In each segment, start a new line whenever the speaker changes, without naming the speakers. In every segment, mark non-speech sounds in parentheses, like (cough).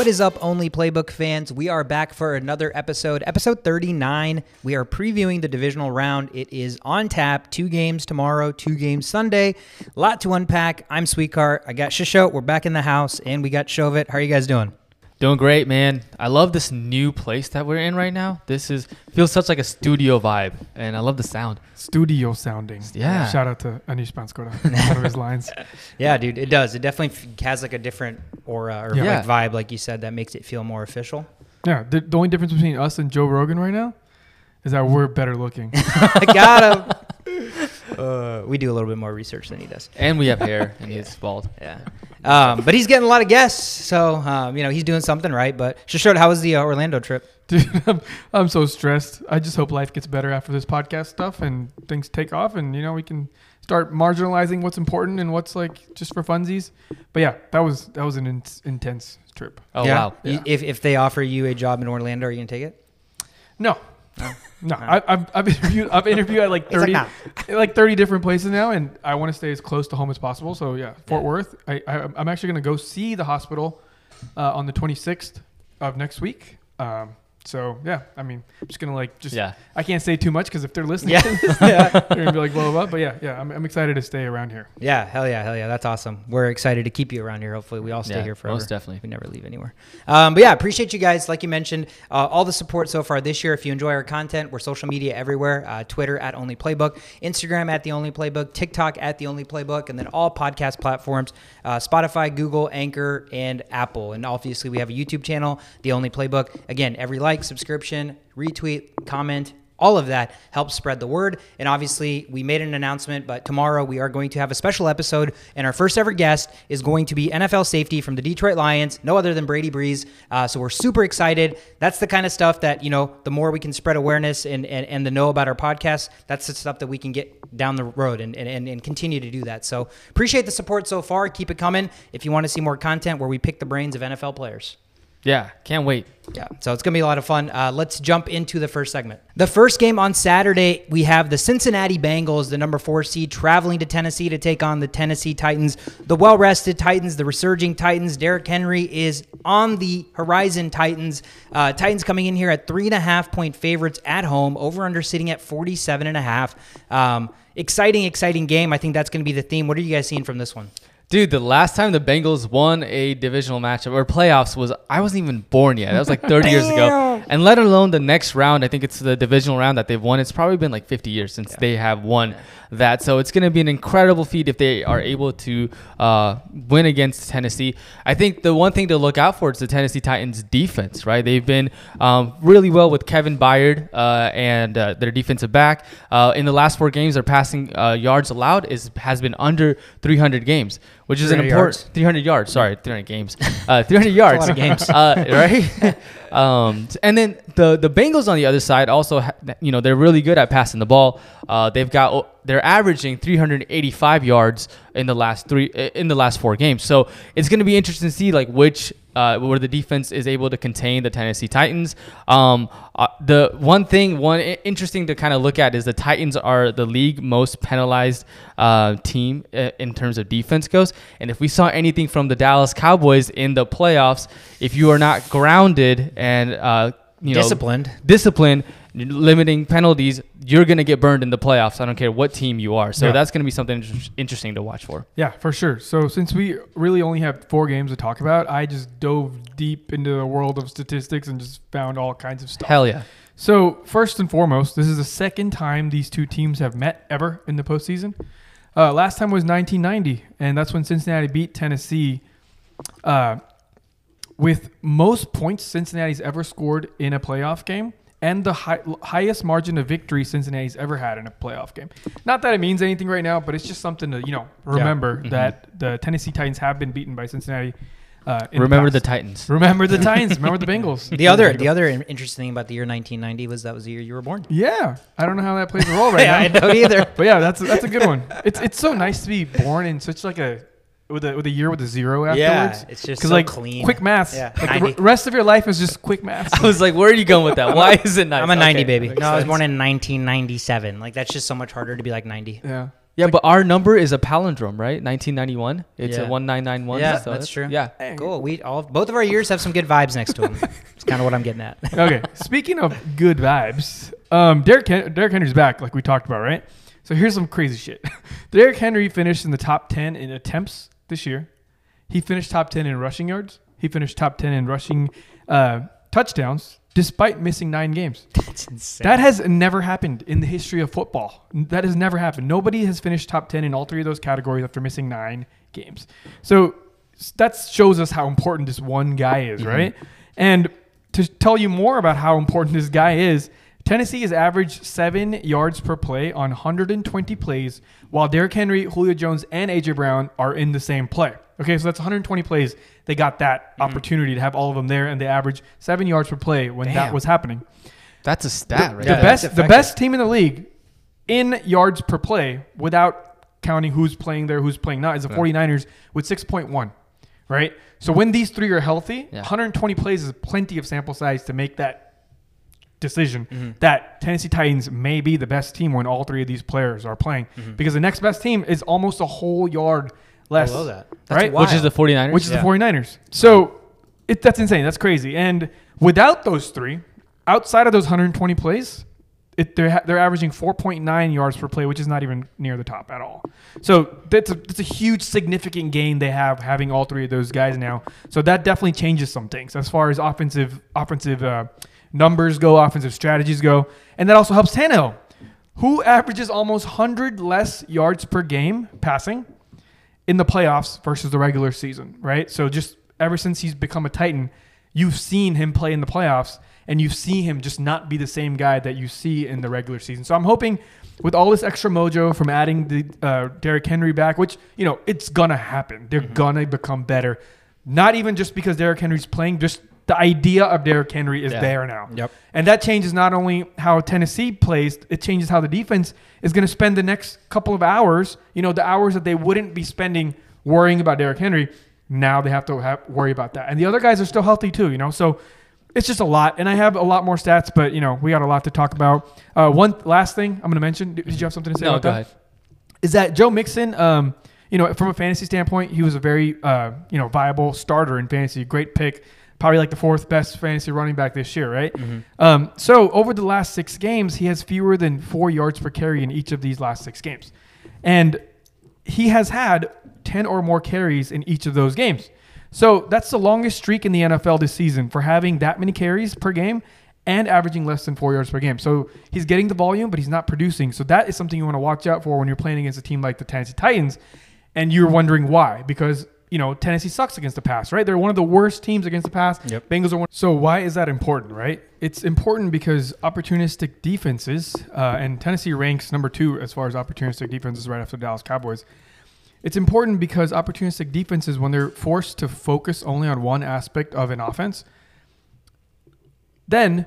What is up, Only Playbook fans? We are back for another episode, episode 39. We are previewing the divisional round. It is on tap. Two games tomorrow, two games Sunday. A lot to unpack. I'm Sweetcart. I got Shisho. We're back in the house, and we got Shovit. How are you guys doing?
Doing great, man. I love this new place that we're in right now. This is feels such like a studio vibe, and I love the sound.
studio sounding.
Yeah.
Shout out to Anish Panskoda. One of his (laughs) lines.
Yeah, dude, it does. It definitely f- has like a different aura or
Yeah.
like vibe, like you said, that makes it feel more official.
Yeah. The, the only difference between us and Joe Rogan right now is that we're better looking. (laughs)
I got him. (laughs) Uh, we do a little bit more research than he does.
And we have hair, and he's bald.
Yeah. Um, but he's getting a lot of guests, so um, you know he's doing something right. But Shishod, how was the uh, Orlando trip? (laughs)
Dude, I'm, I'm so stressed. I just hope life gets better after this podcast stuff and things take off and, you know, we can start marginalizing what's important and what's like just for funsies. But yeah, that was that was an in- intense trip.
Oh
Yeah?
wow.
Yeah.
If if they offer you a job in Orlando, are you gonna take it?
No. No, I, I've, I've interviewed I've interviewed at like
He's like,
thirty like thirty different places now, and I want to stay as close to home as possible. So yeah, Fort
Yeah.
Worth. I, I I'm actually gonna go see the hospital uh, on the 26th of next week. Um, so yeah, I mean, I'm just gonna like just
Yeah.
I can't say too much because if they're listening,
Yeah. (laughs) yeah. (laughs)
they're gonna be like blah blah. blah. But yeah, yeah, I'm, I'm excited to stay around here.
Yeah. Hell yeah. Hell yeah. That's awesome. We're excited to keep you around here. Hopefully, we all stay
Yeah,
here forever.
most definitely.
We never leave anywhere. Um, but yeah, appreciate you guys. Like you mentioned, uh, all the support so far this year. If you enjoy our content, we're social media everywhere. Uh, Twitter at Only Playbook, Instagram at The Only Playbook, TikTok at The Only Playbook, and then all podcast platforms: uh, Spotify, Google, Anchor, and Apple. And obviously, we have a YouTube channel, The Only Playbook. Again, every like, subscription, retweet, comment. All of that helps spread the word. And obviously, we made an announcement, but tomorrow we are going to have a special episode. And our first ever guest is going to be NFL safety from the Detroit Lions, no other than Brady Breeze. Uh, so we're super excited. That's the kind of stuff that, you know, the more we can spread awareness and, and, and the know about our podcast, that's the stuff that we can get down the road and, and, and continue to do that. So appreciate the support so far. Keep it coming if you want to see more content where we pick the brains of NFL players.
Yeah. Can't wait.
Yeah, so it's going to be a lot of fun. Uh, let's jump into the first segment. The first game on Saturday, we have the Cincinnati Bengals, the number four seed, traveling to Tennessee to take on the Tennessee Titans. The well rested Titans, the resurging Titans. Derrick Henry is on the horizon Titans. Uh, Titans coming in here at three and a half point favorites at home, over under sitting at 47 and a half. Um, exciting, exciting game. I think that's going to be the theme. What are you guys seeing from this one?
Dude, the last time the Bengals won a divisional matchup or playoffs was I wasn't even born yet. That was like 30 years ago. And let alone the next round, I think it's the divisional round that they've won. It's probably been like 50 years since they have won that. So it's going to be an incredible feat if they are able to uh, win against Tennessee. I think the one thing to look out for is the Tennessee Titans defense, right? They've been um, really well with Kevin Byard uh, and uh, their defensive back. Uh, in the last four games, their passing uh, yards allowed is has been under 300 games, which is an important
yards.
300 yards. Sorry, 300 games. Uh, 300 (laughs) yards.
games.
uh, right? (laughs) um, and then the the Bengals on the other side also, ha- you know, they're really good at passing the ball. Uh, they've got they're averaging 385 yards in the last three in the last four games. So it's going to be interesting to see like which uh, where the defense is able to contain the Tennessee Titans. Um, uh, the one thing, one interesting to kind of look at is the Titans are the league most penalized uh, team uh, in terms of defense goes. And if we saw anything from the Dallas Cowboys in the playoffs, if you are not grounded and uh, you know
Disciplined.
discipline, limiting penalties, you're gonna get burned in the playoffs. I don't care what team you are. So
Yeah.
that's gonna be something inter- interesting to watch for.
Yeah, for sure. So since we really only have four games to talk about, I just dove deep into the world of statistics and just found all kinds of stuff.
Hell yeah.
So first and foremost, this is the second time these two teams have met ever in the postseason. Uh, last time was 1990, and that's when Cincinnati beat Tennessee. Uh, with most points Cincinnati's ever scored in a playoff game, and the high, highest margin of victory Cincinnati's ever had in a playoff game. Not that it means anything right now, but it's just something to you know remember
Mm-hmm.
that the Tennessee Titans have been beaten by Cincinnati. Uh, in
Remember the
past.
Titans.
Remember the (laughs) Titans. Remember the Bengals.
The other, the other interesting thing about the year 1990 was that was the year you were born.
Yeah, I don't know how that plays a role right (laughs)
yeah,
now.
I don't either. (laughs)
But yeah, that's that's a good one. It's it's so nice to be born in such like a with a with a year with a zero afterwards.
Yeah,
afterwards.
it's just so
like
clean.
quick math.
Yeah,
like the rest of your life is just quick math. (laughs)
I was like, where are you going with that? Why is it nice?
I'm a 90
Okay,
baby.
makes
No, I was born in 1997. Like that's just so much harder to be like 90.
yeah,
Yeah, but our number is a palindrome, right? 1991. It's
Yeah.
a 1991.
Yeah,
so
that's true.
Yeah.
Cool. We all both of our years have some good vibes next to them. (laughs) It's kind of what I'm getting at. (laughs)
okay. Speaking of good vibes, um, Derrick, Hen- Derrick Henry's back, like we talked about, right? So here's some crazy shit. Derrick Henry finished in the top 10 in attempts this year. He finished top 10 in rushing yards. He finished top 10 in rushing uh, touchdowns, despite missing nine games. (laughs)
That's insane.
That has never happened in the history of football. That has never happened. Nobody has finished top 10 in all three of those categories after missing nine games. So that shows us how important this one guy is, right? And to tell you more about how important this guy is, Tennessee has averaged seven yards per play on 120 plays, while Derrick Henry, Julio Jones, and AJ Brown are in the same play. Okay, so that's 120 plays. They got that mm-hmm. opportunity to have all of them there, and they averaged seven yards per play when that was happening
That's a stat, right?
the
Yeah,
best the best team in the league in yards per play without counting who's playing there who's playing not is the
Yeah.
49ers with 6.1 right so when these three are healthy
Yeah.
120 plays is plenty of sample size to make that decision
Mm-hmm.
that Tennessee Titans may be the best team when all three of these players are playing
Mm-hmm.
because the next best team is almost a whole yard less
Below that. That's
right
wild.
Which is the 49ers.
which is
Yeah.
the 49ers. So it, that's insane. That's crazy. And without those three, outside of those 120 plays, it, they're, they're averaging 4.9 yards per play, which is not even near the top at all. So that's a, that's a huge, significant gain they have having all three of those guys now. So that definitely changes some things as far as offensive offensive uh, numbers go, offensive strategies go, and that also helps Tannehill, who averages almost 100 less yards per game passing in the playoffs versus the regular season, right? So just ever since he's become a Titan, you've seen him play in the playoffs and you see him just not be the same guy that you see in the regular season. So I'm hoping with all this extra mojo from adding the uh, Derrick Henry back, which, you know, it's going to happen. They're going to become better. Not even just because Derrick Henry's playing, just the idea of Derrick Henry is
Yeah.
there now.
Yep.
And that changes not only how Tennessee plays, it changes how the defense is going to spend the next couple of hours. You know, the hours that they wouldn't be spending worrying about Derrick Henry. Now they have to have, worry about that. And the other guys are still healthy too, you know? So it's just a lot. And I have a lot more stats, but, you know, we got a lot to talk about. Uh, one last thing I'm going to mention. Did you have something to say
no,
about
go
that?
ahead.
is that Joe Mixon, um, you know, from a fantasy standpoint, he was a very, uh, you know, viable starter in fantasy. Great pick. Probably like the fourth best fantasy running back this year, right? Um, so over the last six games, he has fewer than four yards per carry in each of these last six games. And he has had 10 or more carries in each of those games. So that's the longest streak in the NFL this season for having that many carries per game and averaging less than four yards per game. So he's getting the volume, but he's not producing. So that is something you want to watch out for when you're playing against a team like the Tennessee Titans. And you're wondering why? Because you know Tennessee sucks against the pass, right? They're one of the worst teams against the pass.
Yep.
Bengals are one. So why is that important, right? It's important because opportunistic defenses, uh, and Tennessee ranks number two as far as opportunistic defenses, right after the Dallas Cowboys. It's important because opportunistic defenses, when they're forced to focus only on one aspect of an offense, then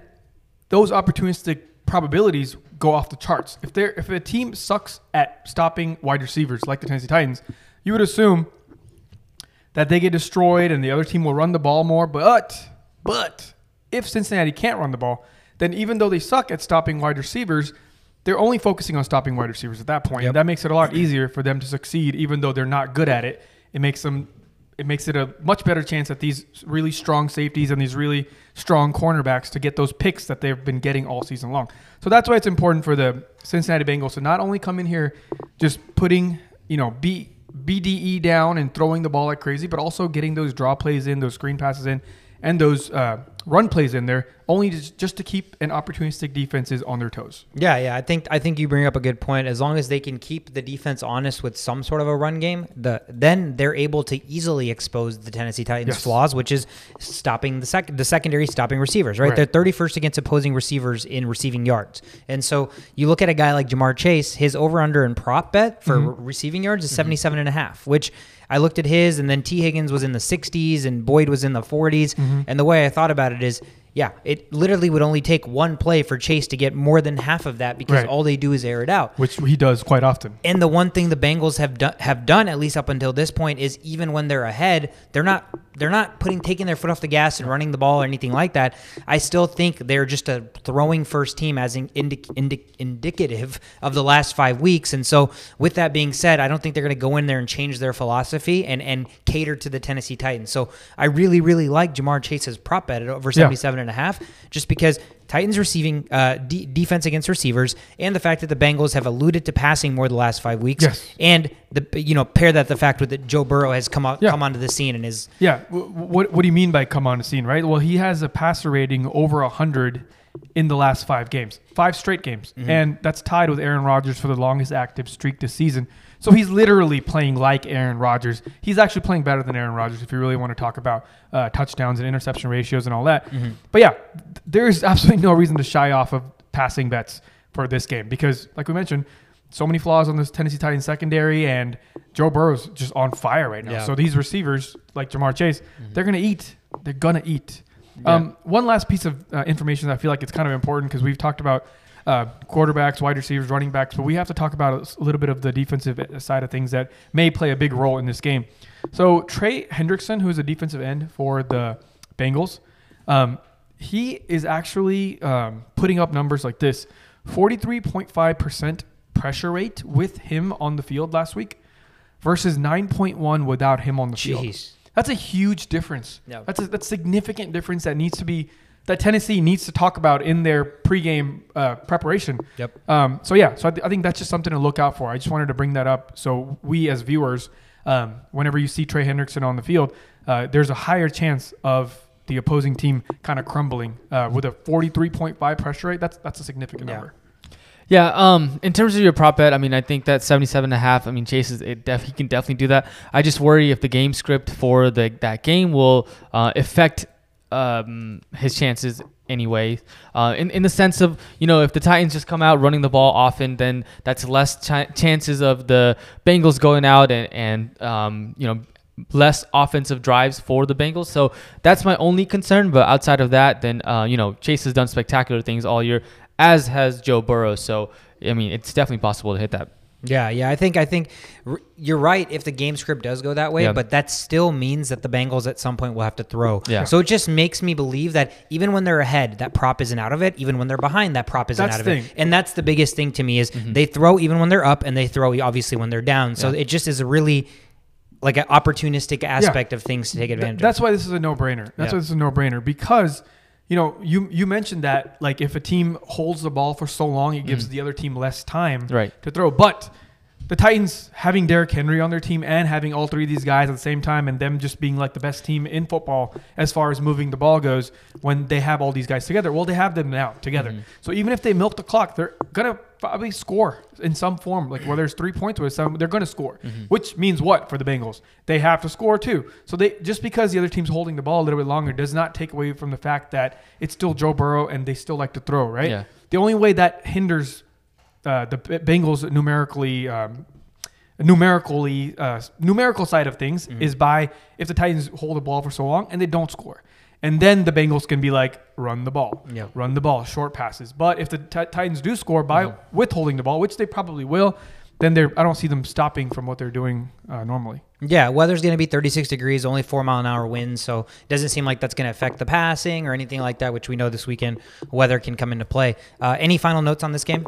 those opportunistic probabilities go off the charts. If they if a team sucks at stopping wide receivers like the Tennessee Titans, you would assume that they get destroyed and the other team will run the ball more. But but if Cincinnati can't run the ball, then even though they suck at stopping wide receivers, they're only focusing on stopping wide receivers at that point.
Yep.
And that makes it a lot easier for them to succeed, even though they're not good at it. It makes them it makes it a much better chance that these really strong safeties and these really strong cornerbacks to get those picks that they've been getting all season long. So that's why it's important for the Cincinnati Bengals to not only come in here just putting, you know, B BDE down and throwing the ball like crazy, but also getting those draw plays in, those screen passes in, and those uh, run plays in there, only just, just to keep an opportunistic defenses on their toes.
Yeah, yeah. I think I think you bring up a good point. As long as they can keep the defense honest with some sort of a run game, the then they're able to easily expose the Tennessee Titans'
Yes.
flaws, which is stopping the second the secondary stopping receivers. Right?
Right.
they're 31st against opposing receivers in receiving yards, and so you look at a guy like Ja'Marr Chase, his over under and prop bet for
Mm-hmm.
re- receiving yards is 77 and a half, which. I looked at his, and then Tee Higgins was in the 60s, and Boyd was in the 40s.
Mm-hmm.
And the way I thought about it is, Yeah, it literally would only take one play for Chase to get more than half of that because
Right.
all they do is air it out.
which he does quite often.
And the one thing the Bengals have done have done at least up until this point is even when they're ahead, they're not they're not putting taking their foot off the gas and running the ball or anything like that. I still think they're just a throwing first team as in, indi- indi- indicative of the last five weeks. And so, with that being said, I don't think they're going to go in there and change their philosophy and and cater to the Tennessee Titans. So I really really like Ja'Marr Chase's prop bet at over
Yeah.
77 and a half, just because Titans receiving uh, de- defense against receivers and the fact that the Bengals have alluded to passing more the last five weeks,
Yes.
and the you know pair that the fact with that Joe Burrow has come out
Yeah.
come onto the scene and is
Yeah. w- What What do you mean by come on the scene? Right. Well, he has a passer rating over hundred in the last five games, five straight games, and that's tied with Aaron Rodgers for the longest active streak this season. So he's literally playing like Aaron Rodgers. He's actually playing better than Aaron Rodgers if you really want to talk about uh, touchdowns and interception ratios and all that. But yeah, th- there's absolutely no reason to shy off of passing bets for this game because, like we mentioned, so many flaws on this Tennessee Titans secondary, and Joe Burrow's just on fire right now.
Yeah.
So these receivers, like Ja'Marr Chase, they're gonna eat. They're gonna eat. Um, one last piece of uh, information that I feel like it's kind of important because we've talked about uh, quarterbacks, wide receivers, running backs, but we have to talk about a little bit of the defensive uh, side of things that may play a big role in this game. So Trey Hendrickson, who is a defensive end for the Bengals, um, he is actually um, putting up numbers like this: forty-three point five percent pressure rate with him on the field last week versus 9.1 without him on the field. That's a huge difference.
Yeah.
That's a that's significant difference that needs to be that Tennessee needs to talk about in their pregame uh, preparation.
Yep.
Um, so yeah, so I, th- I think that's just something to look out for. I just wanted to bring that up so we as viewers, um, whenever you see Trey Hendrickson on the field, uh, there's a higher chance of the opposing team kind of crumbling uh, with a 43.5 pressure rate. That's that's a significant
Yeah.
number.
Yeah, um, in terms of your prop bet, I mean, I think that 77 and a half, I mean, Chase is, it def- he can definitely do that. I just worry if the game script for the that game will uh, affect um, his chances anyway. Uh, in, in the sense of, you know, if the Titans just come out running the ball often, then that's less ch- chances of the Bengals going out and, and um, you know, less offensive drives for the Bengals. So that's my only concern. But outside of that, then, uh, you know, Chase has done spectacular things all year, as has Joe Burrow. So, I mean, it's definitely possible to hit that.
Yeah, yeah. I think I think r- you're right if the game script does go that way,
Yeah.
but that still means that the Bengals at some point will have to throw.
Yeah.
So it just makes me believe that even when they're ahead, that prop isn't out of it. Even when they're behind, that prop isn't
That's
out of
the
it. And that's the biggest thing to me is mm-hmm. they throw even when they're up, and they throw obviously when they're down. So
Yeah.
it just is a really like an opportunistic aspect of things to take
Th-
advantage
that's
of.
why this is a no-brainer. That's
Yeah.
why this is a no-brainer because you know you you mentioned that like if a team holds the ball for so long, it gives mm. the other team less time
Right.
to throw. But the Titans having Derrick Henry on their team and having all three of these guys at the same time, and them just being like the best team in football as far as moving the ball goes, when they have all these guys together. Well, they have them now together. Mm-hmm. So even if they milk the clock, they're gonna probably score in some form. Like whether it's three points or some, they're gonna score. Mm-hmm. Which means what for the Bengals? They have to score too. So they just because the other team's holding the ball a little bit longer does not take away from the fact that it's still Joe Burrow and they still like to throw. Right.
Yeah.
The only way that hinders uh, the Bengals numerically, um, numerically, uh, numerical side of things
Mm-hmm.
is by if the Titans hold the ball for so long and they don't score, and then the Bengals can be like run the ball,
Yeah.
run the ball, short passes. But if the Ti- Titans do score by
Mm-hmm.
withholding the ball, which they probably will, then they're I don't see them stopping from what they're doing uh, normally.
Yeah, weather's going to be 36 degrees, only four mile an hour winds, so it doesn't seem like that's going to affect the passing or anything like that. Which we know this weekend weather can come into play. Uh, any final notes on this game?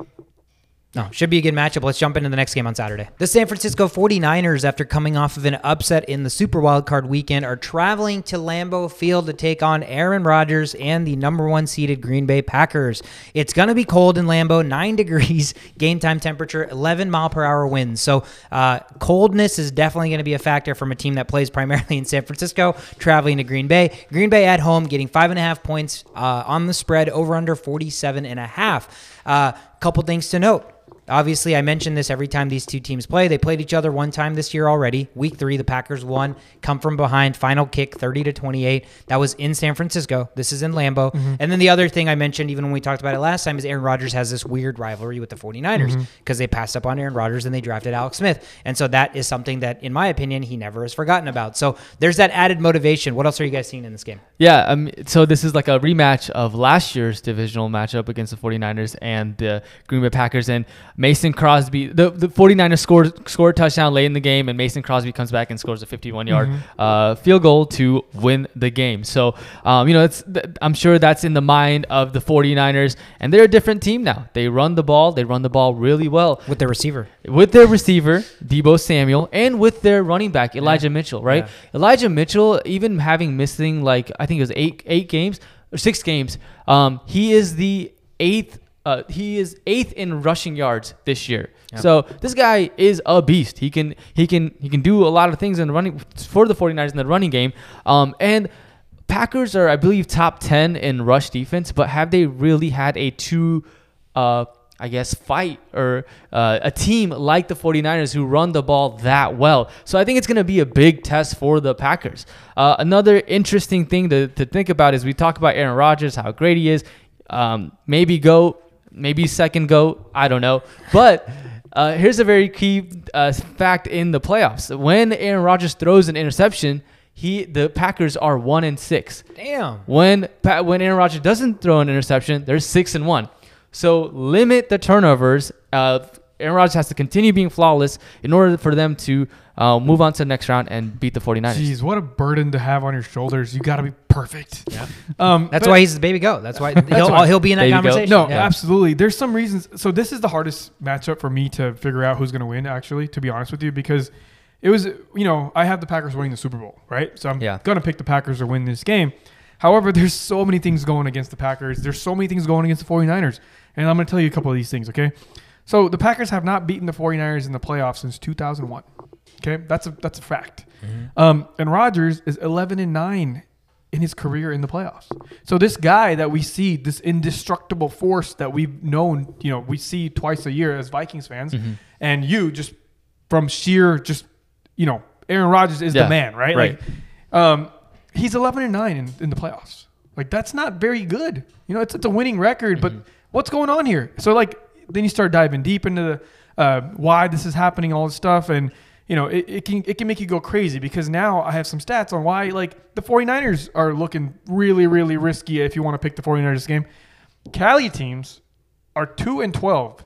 No, should be a good matchup. Let's jump into the next game on Saturday. The San Francisco 49ers, after coming off of an upset in the Super Wildcard weekend, are traveling to Lambeau Field to take on Aaron Rodgers and the number one seeded Green Bay Packers. It's going to be cold in Lambeau, 9 (laughs) degrees, game time temperature, 11 mile per hour winds. So, uh, coldness is definitely going to be a factor from a team that plays primarily in San Francisco, traveling to Green Bay. Green Bay at home, getting five and a half points uh, on the spread, over under 47 and a half. Uh, couple things to note. Obviously, I mention this every time these two teams play. They played each other one time this year already. Week three, the Packers won, come from behind, final kick, thirty to twenty-eight. That was in San Francisco. This is in Lambeau. And then the other thing I mentioned, even when we talked about it last time, is Aaron Rodgers has this weird rivalry with the 49ers because they passed up on Aaron Rodgers and they drafted Alex Smith. And so that is something that, in my opinion, he never has forgotten about. So there's that added motivation. What else are you guys seeing in this game?
Yeah, um, so this is like a rematch of last year's divisional matchup against the 49ers and the Green Bay Packers. And Mason Crosby, the, the 49ers scored, scored a touchdown late in the game, and Mason Crosby comes back and scores a 51 yard uh, field goal to win the game. So, um, you know, it's, I'm sure that's in the mind of the 49ers, and they're a different team now. They run the ball, they run the ball really well
With their receiver.
with their receiver Deebo Samuel and with their running back Elijah Mitchell, right?
Yeah.
Elijah Mitchell, even having missing like I think it was eight eight games or six games, um, he is the eighth. Uh, he is eighth in rushing yards this year. So this guy is a beast. He can he can he can do a lot of things in the running for the 49ers in the running game. Um, and Packers are I believe top 10 in rush defense, but have they really had a two uh I guess fight or uh, a team like the 49ers who run the ball that well. So I think it's going to be a big test for the Packers. Uh, another interesting thing to, to think about is we talk about Aaron Rodgers, how great he is. Um, maybe go, maybe second go. I don't know. But uh, here's a very key uh, fact in the playoffs. When Aaron Rodgers throws an interception, he the Packers are one and six.
Damn.
When when Aaron Rodgers doesn't throw an interception, they're six and one. So limit the turnovers. Uh, Aaron Rodgers has to continue being flawless in order for them to uh, move on to the next round and beat the 49ers.
Jeez, what a burden to have on your shoulders. You got to be perfect.
Yeah. (laughs)
Um,
That's why he's the baby goat. That's why (laughs) he'll,
why.
he'll be in that
Baby goat.
conversation.
No,
Yeah.
absolutely. There's some reasons. So this is the hardest matchup for me to figure out who's going to win. Actually, to be honest with you, because it was you know I have the Packers winning the Super Bowl, right? So I'm
Yeah.
going to pick the Packers to win this game. However, (laughs) there's so many things going against the Packers. There's so many things going against the 49ers. And I'm going to tell you a couple of these things, okay? So the Packers have not beaten the 49ers in the playoffs since 2001. Okay? That's a that's a fact. Um, and Rodgers is 11 and 9 in his career in the playoffs. So this guy that we see, this indestructible force that we've known, you know, we see twice a year as Vikings fans, and you just from sheer just, you know, Aaron Rodgers is
Yeah,
the man, right?
right.
Like, um, he's 11 and 9 in, in the playoffs. Like that's not very good. You know, it's it's a winning record, but what's going on here? So like then you start diving deep into the uh, why this is happening, all this stuff, and you know it, it can it can make you go crazy because now I have some stats on why like the 49ers are looking really really risky if you want to pick the 49ers game. Cali teams are two and 12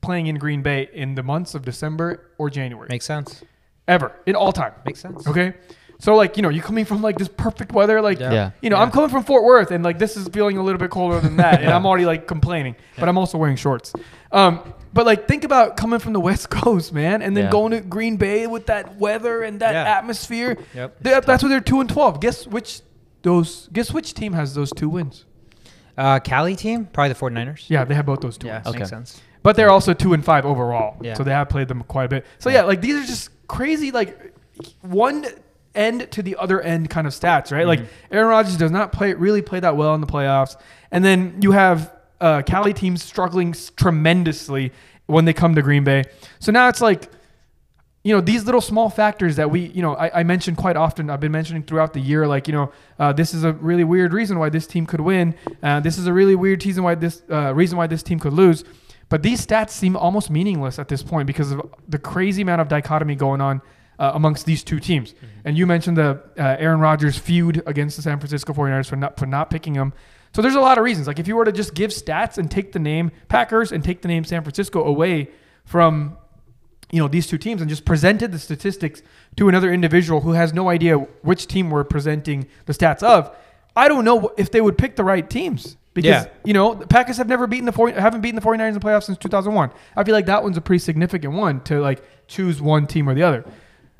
playing in Green Bay in the months of December or January
Makes sense.
ever in all time.
Makes sense.
Okay. So like you know you're coming from like this perfect weather like
Yeah.
Yeah.
you know I'm coming from Fort Worth and like this is feeling a little bit colder than that and (laughs) I'm already like complaining but I'm also wearing shorts. Um, but like think about coming from the West (laughs) Coast man and then
Yeah.
going to Green Bay with that weather and that
Yeah.
atmosphere.
Yep.
That- that's why they're two and twelve. Guess which those guess which team has those two wins?
Uh, Cali team, probably the 49ers.
Yeah, they have both those two.
Yeah,
wins.
Okay.
makes sense.
But they're also two and five overall.
Yeah.
So they have played them quite a bit. So yeah, like these are just crazy, like one end to the other end kind of stats, right? Like Aaron Rodgers does not play really play that well in the playoffs, and then you have uh, Cali teams struggling tremendously when they come to Green Bay. So now it's like. You know these little small factors that we, you know, I, I mentioned quite often. I've been mentioning throughout the year, like you know, uh, this is a really weird reason why this team could win. Uh, this is a really weird reason why this uh, reason why this team could lose. But these stats seem almost meaningless at this point because of the crazy amount of dichotomy going on uh, amongst these two teams. And you mentioned the uh, Aaron Rodgers feud against the San Francisco 49ers for not, for not picking him. So there's a lot of reasons. Like if you were to just give stats and take the name Packers and take the name San Francisco away from you know these two teams and just presented the statistics to another individual who has no idea which team we're presenting the stats of, I don't know if they would pick the right teams because
Yeah.
you know the Packers have never beaten the 40, haven't beaten the 49ers in the playoffs since 2001. I feel like that one's a pretty significant one to like choose one team or the other.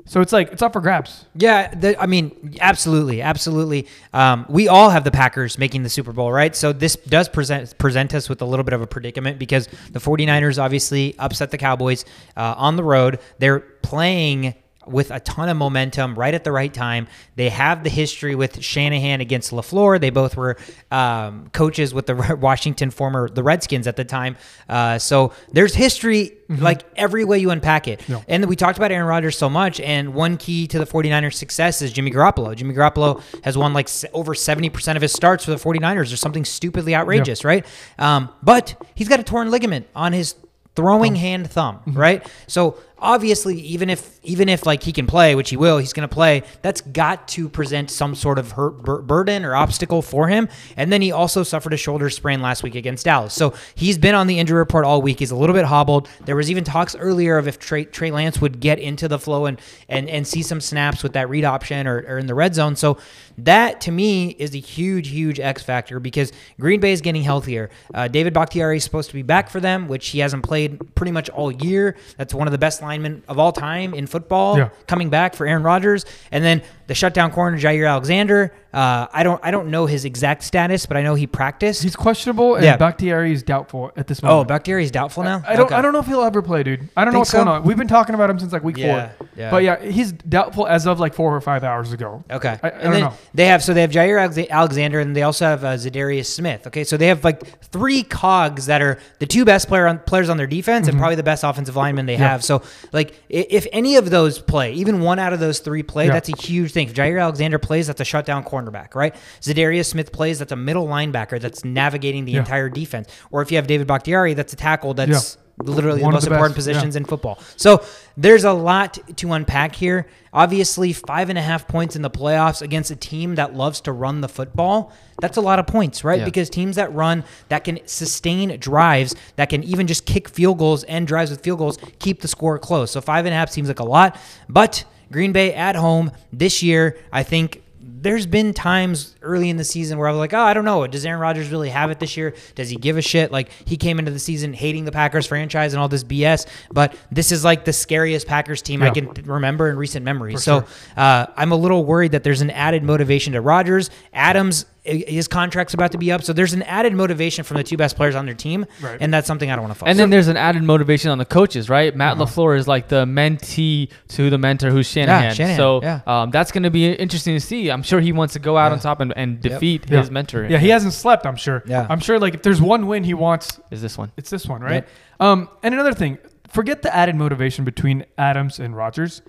So it's like it's up for grabs.
Yeah, the, I mean, absolutely, absolutely. Um, we all have the Packers making the Super Bowl, right? So this does present present us with a little bit of a predicament because the 49ers obviously upset the Cowboys uh, on the road. They're playing with a ton of momentum right at the right time. They have the history with Shanahan against LaFleur. They both were um, coaches with the (laughs) Washington former the Redskins at the time. Uh, so there's history like every way you unpack it.
Yeah.
And we talked about Aaron Rodgers so much and one key to the 49ers success is Jimmy Garoppolo. Jimmy Garoppolo has won like over 70% of his starts for the 49ers or something stupidly outrageous, right? Um, but he's got a torn ligament on his throwing hand thumb, right? So obviously even if even if like he can play which he will he's going to play that's got to present some sort of hurt bur- burden or obstacle for him. And then he also suffered a shoulder sprain last week against dallas. So he's been on the injury report all week. He's a little bit hobbled. There was even talks earlier of if trey, trey lance would get into the flow and and and see some snaps with that read option or, or in the red zone. So that to me is a huge huge x factor because green bay is getting healthier. Uh, david bakhtiari is supposed to be back for them which he hasn't played pretty much all year. That's one of the best linemen of all time in football
Yeah.
coming back for Aaron Rodgers, and then the shutdown corner Jaire Alexander. Uh, I don't I don't know his exact status, but I know he practiced.
He's questionable, and
Yeah.
Bakhtiari is doubtful at this moment. oh.
Bakhtiari is doubtful now.
I don't.
Okay.
I don't know if he'll ever play, dude. I don't know what's
so?
going on. We've been talking about him since like week
Yeah,
four.
yeah.
But yeah, he's doubtful as of like four or five hours ago.
Okay.
I- I
and
don't
then
know.
they have so they have Jaire Alexander and they also have uh, Za'Darius Smith. Okay, so they have like three cogs that are the two best player on, players on their defense and probably the best offensive linemen they
Mm-hmm. Yeah.
have. So like if any of those play, even one out of those three play, that's a huge thing. If Jaire Alexander plays, that's a shutdown cornerback, right? Za'Darius Smith plays, that's a middle linebacker that's navigating the
Yeah.
entire defense. Or if you have David Bakhtiari, that's a tackle that's literally
One
the most
the
important
best, yeah.
positions in football. So there's a lot to unpack here. Obviously, five and a half points in the playoffs against a team that loves to run the football. That's a lot of points, right?
Yeah.
Because teams that run, that can sustain drives, that can even just kick field goals and drives with field goals, keep the score close. So five and a half seems like a lot. But Green Bay at home this year, I think there's been times early in the season where I was like, oh, I don't know. Does Aaron Rodgers really have it this year? Does he give a shit? Like, he came into the season hating the Packers franchise and all this BS, but this is like the scariest Packers team I can remember in recent memory.
For
so
sure.
uh, I'm a little worried that there's an added motivation to Rodgers. Adams, his contract's about to be up. So there's an added motivation from the two best players on their team.
Right.
And that's something I don't want to follow.
And then there's an added motivation on the coaches, right? Matt
Uh-huh.
LaFleur is like the mentee to the mentor who's Shanahan.
Shanahan,
so
yeah.
um, that's going to be interesting to see. I'm sure he wants to go out on top and, and
Yep.
defeat
Yeah.
his mentor.
Yeah, he hasn't slept. I'm sure.
Yeah.
I'm sure. Like if there's one win he wants,
Is this one?
it's this one, right?
Yep.
Um, and another thing, forget the added motivation between Adams and Rodgers.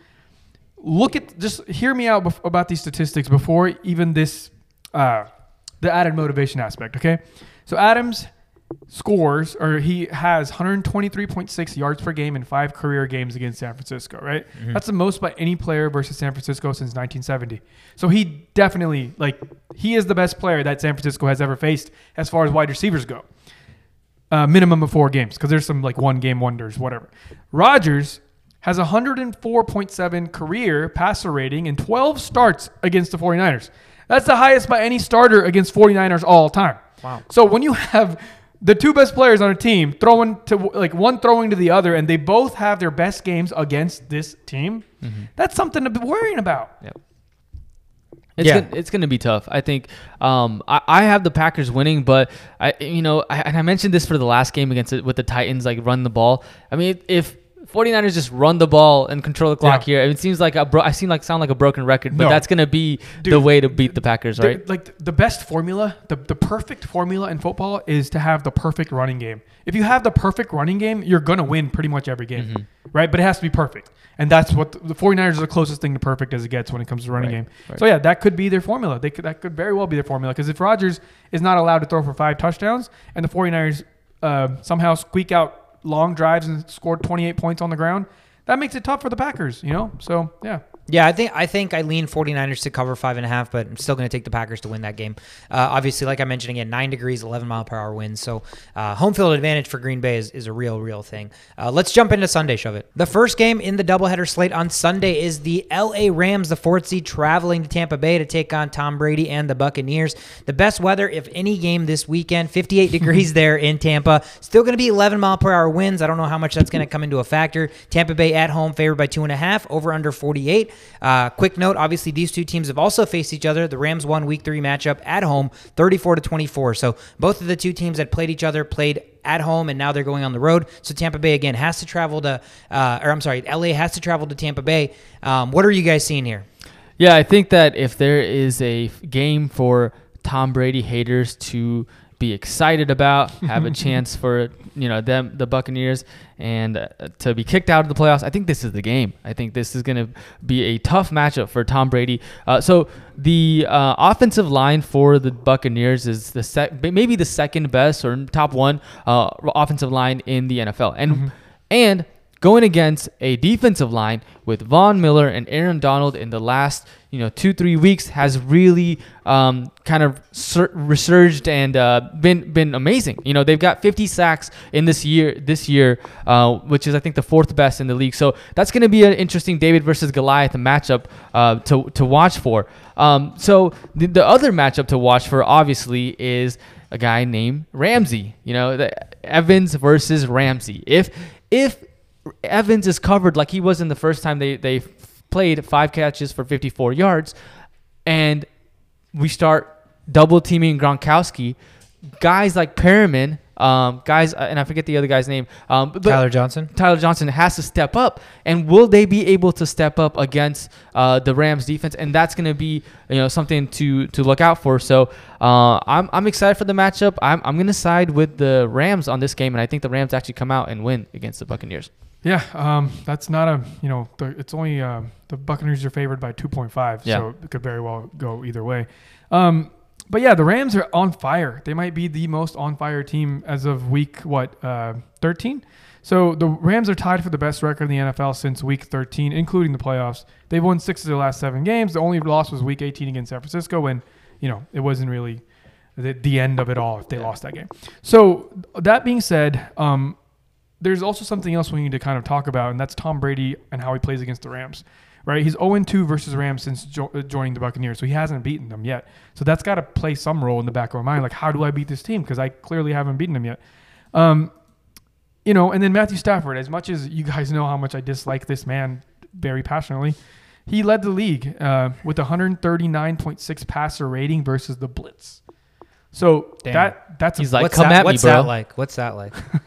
Look at just hear me out bef- about these statistics before even this, uh, the added motivation aspect. Okay, so Adams scores or he has 123.6 yards per game in five career games against San Francisco. Right, that's the most by any player versus San Francisco since 1970. So he definitely like he is the best player that San Francisco has ever faced as far as wide receivers go uh, minimum of four games because there's some like one game wonders, whatever. Rodgers has 104.7 career passer rating and 12 starts against the 49ers. That's the highest by any starter against 49ers all time.
Wow.
So when you have the two best players on a team throwing to like one throwing to the other and they both have their best games against this team, that's something to be worrying about.
Yep. It's
Yeah.
gonna, it's going to be tough. I think um, I, I have the Packers winning, but I you know I, and I mentioned this for the last game against it with the Titans, like run the ball. I mean, if 49ers just run the ball and control the clock
Yeah.
here, it seems like a bro- I seem like sound like a broken record, but
No.
that's going to be the way to beat the Packers,
The-
right?
like the best formula, the, the perfect formula in football is to have the perfect running game. If you have the perfect running game, you're going to win pretty much every game,
Mm-hmm.
right? But it has to be perfect. And that's what the, the 49ers are the closest thing to perfect as it gets when it comes to running
Right,
game.
right.
So yeah, that could be their formula. They could that could very well be their formula because if Rodgers is not allowed to throw for five touchdowns and the 49ers uh, somehow squeak out long drives and scored 28 points on the ground, that makes it tough for the Packers, you know? So, yeah.
Yeah, I think I think I lean 49ers to cover five and a half, but I'm still going to take the Packers to win that game. Uh, obviously, like I mentioned again, nine degrees, 11 mile per hour winds. So uh, home field advantage for Green Bay is, is a real, real thing. Uh, let's jump into Sunday, shove it. The first game in the doubleheader slate on Sunday is the L.A. Rams, the fourth seed, traveling to Tampa Bay to take on Tom Brady and the Buccaneers. The best weather, if any game this weekend, 58 (laughs) degrees there in Tampa. Still going to be 11 mile per hour winds. I don't know how much that's going to come into a factor. Tampa Bay at home favored by two and a half, over under 48. Uh, quick note: obviously, these two teams have also faced each other. The Rams won Week Three matchup at home, 34 to 24. So both of the two teams that played each other played at home, and now they're going on the road. So Tampa Bay again has to travel to, uh, or I'm sorry, LA has to travel to Tampa Bay. Um, what are you guys seeing here?
Yeah, I think that if there is a game for Tom Brady haters to be excited about, have a (laughs) chance for you know them, the Buccaneers, and uh, to be kicked out of the playoffs, I think this is the game. I think this is going to be a tough matchup for Tom Brady. Uh, so the uh, offensive line for the Buccaneers is the sec- maybe the second best or top one uh, offensive line in the NFL, and and going against a defensive line with Von Miller and Aaron Donald in the last you know two three weeks has really um, kind of sur- resurged and uh, been been amazing. You know they've got 50 sacks in this year this year, uh, which is I think the fourth best in the league. So that's going to be an interesting David versus Goliath matchup uh, to to watch for. Um, so the, the other matchup to watch for obviously is a guy named Ramsey. You know the Evans versus Ramsey. If if Evans is covered like he was in the first time they they played five catches for 54 yards, and we start double teaming Gronkowski. Guys like Perriman, um, guys, and I forget the other guy's name, um, but
Tyler Johnson.
Tyler Johnson has to step up, and will they be able to step up against uh, the Rams defense? And that's going to be you know something to to look out for. So uh, I'm I'm excited for the matchup. I'm I'm going to side with the Rams on this game, and I think the Rams actually come out and win against the Buccaneers.
Yeah, um, that's not a you know the, it's only um, the Buccaneers are favored by 2.5,
Yeah.
so it could very well go either way. Um, but yeah, the Rams are on fire. They might be the most on fire team as of week what uh, 13. So the Rams are tied for the best record in the NFL since week 13, including the playoffs. They've won six of their last seven games. The only loss was week 18 against San Francisco when you know it wasn't really the, the end of it all if they lost that game. So that being said, um, there's also something else we need to kind of talk about, and that's Tom Brady and how he plays against the Rams. Right, he's 0 2 versus Rams since jo- uh, joining the Buccaneers, so he hasn't beaten them yet. So that's got to play some role in the back of our mind, like how do I beat this team? Because I clearly haven't beaten them yet. Um, you know, and then Matthew Stafford. As much as you guys know how much I dislike this man very passionately, he led the league uh, with 139.6 passer rating versus the blitz. So
Damn.
that that's a
He's like,
what's
come
that,
at me, bro.
that like? What's that like? (laughs)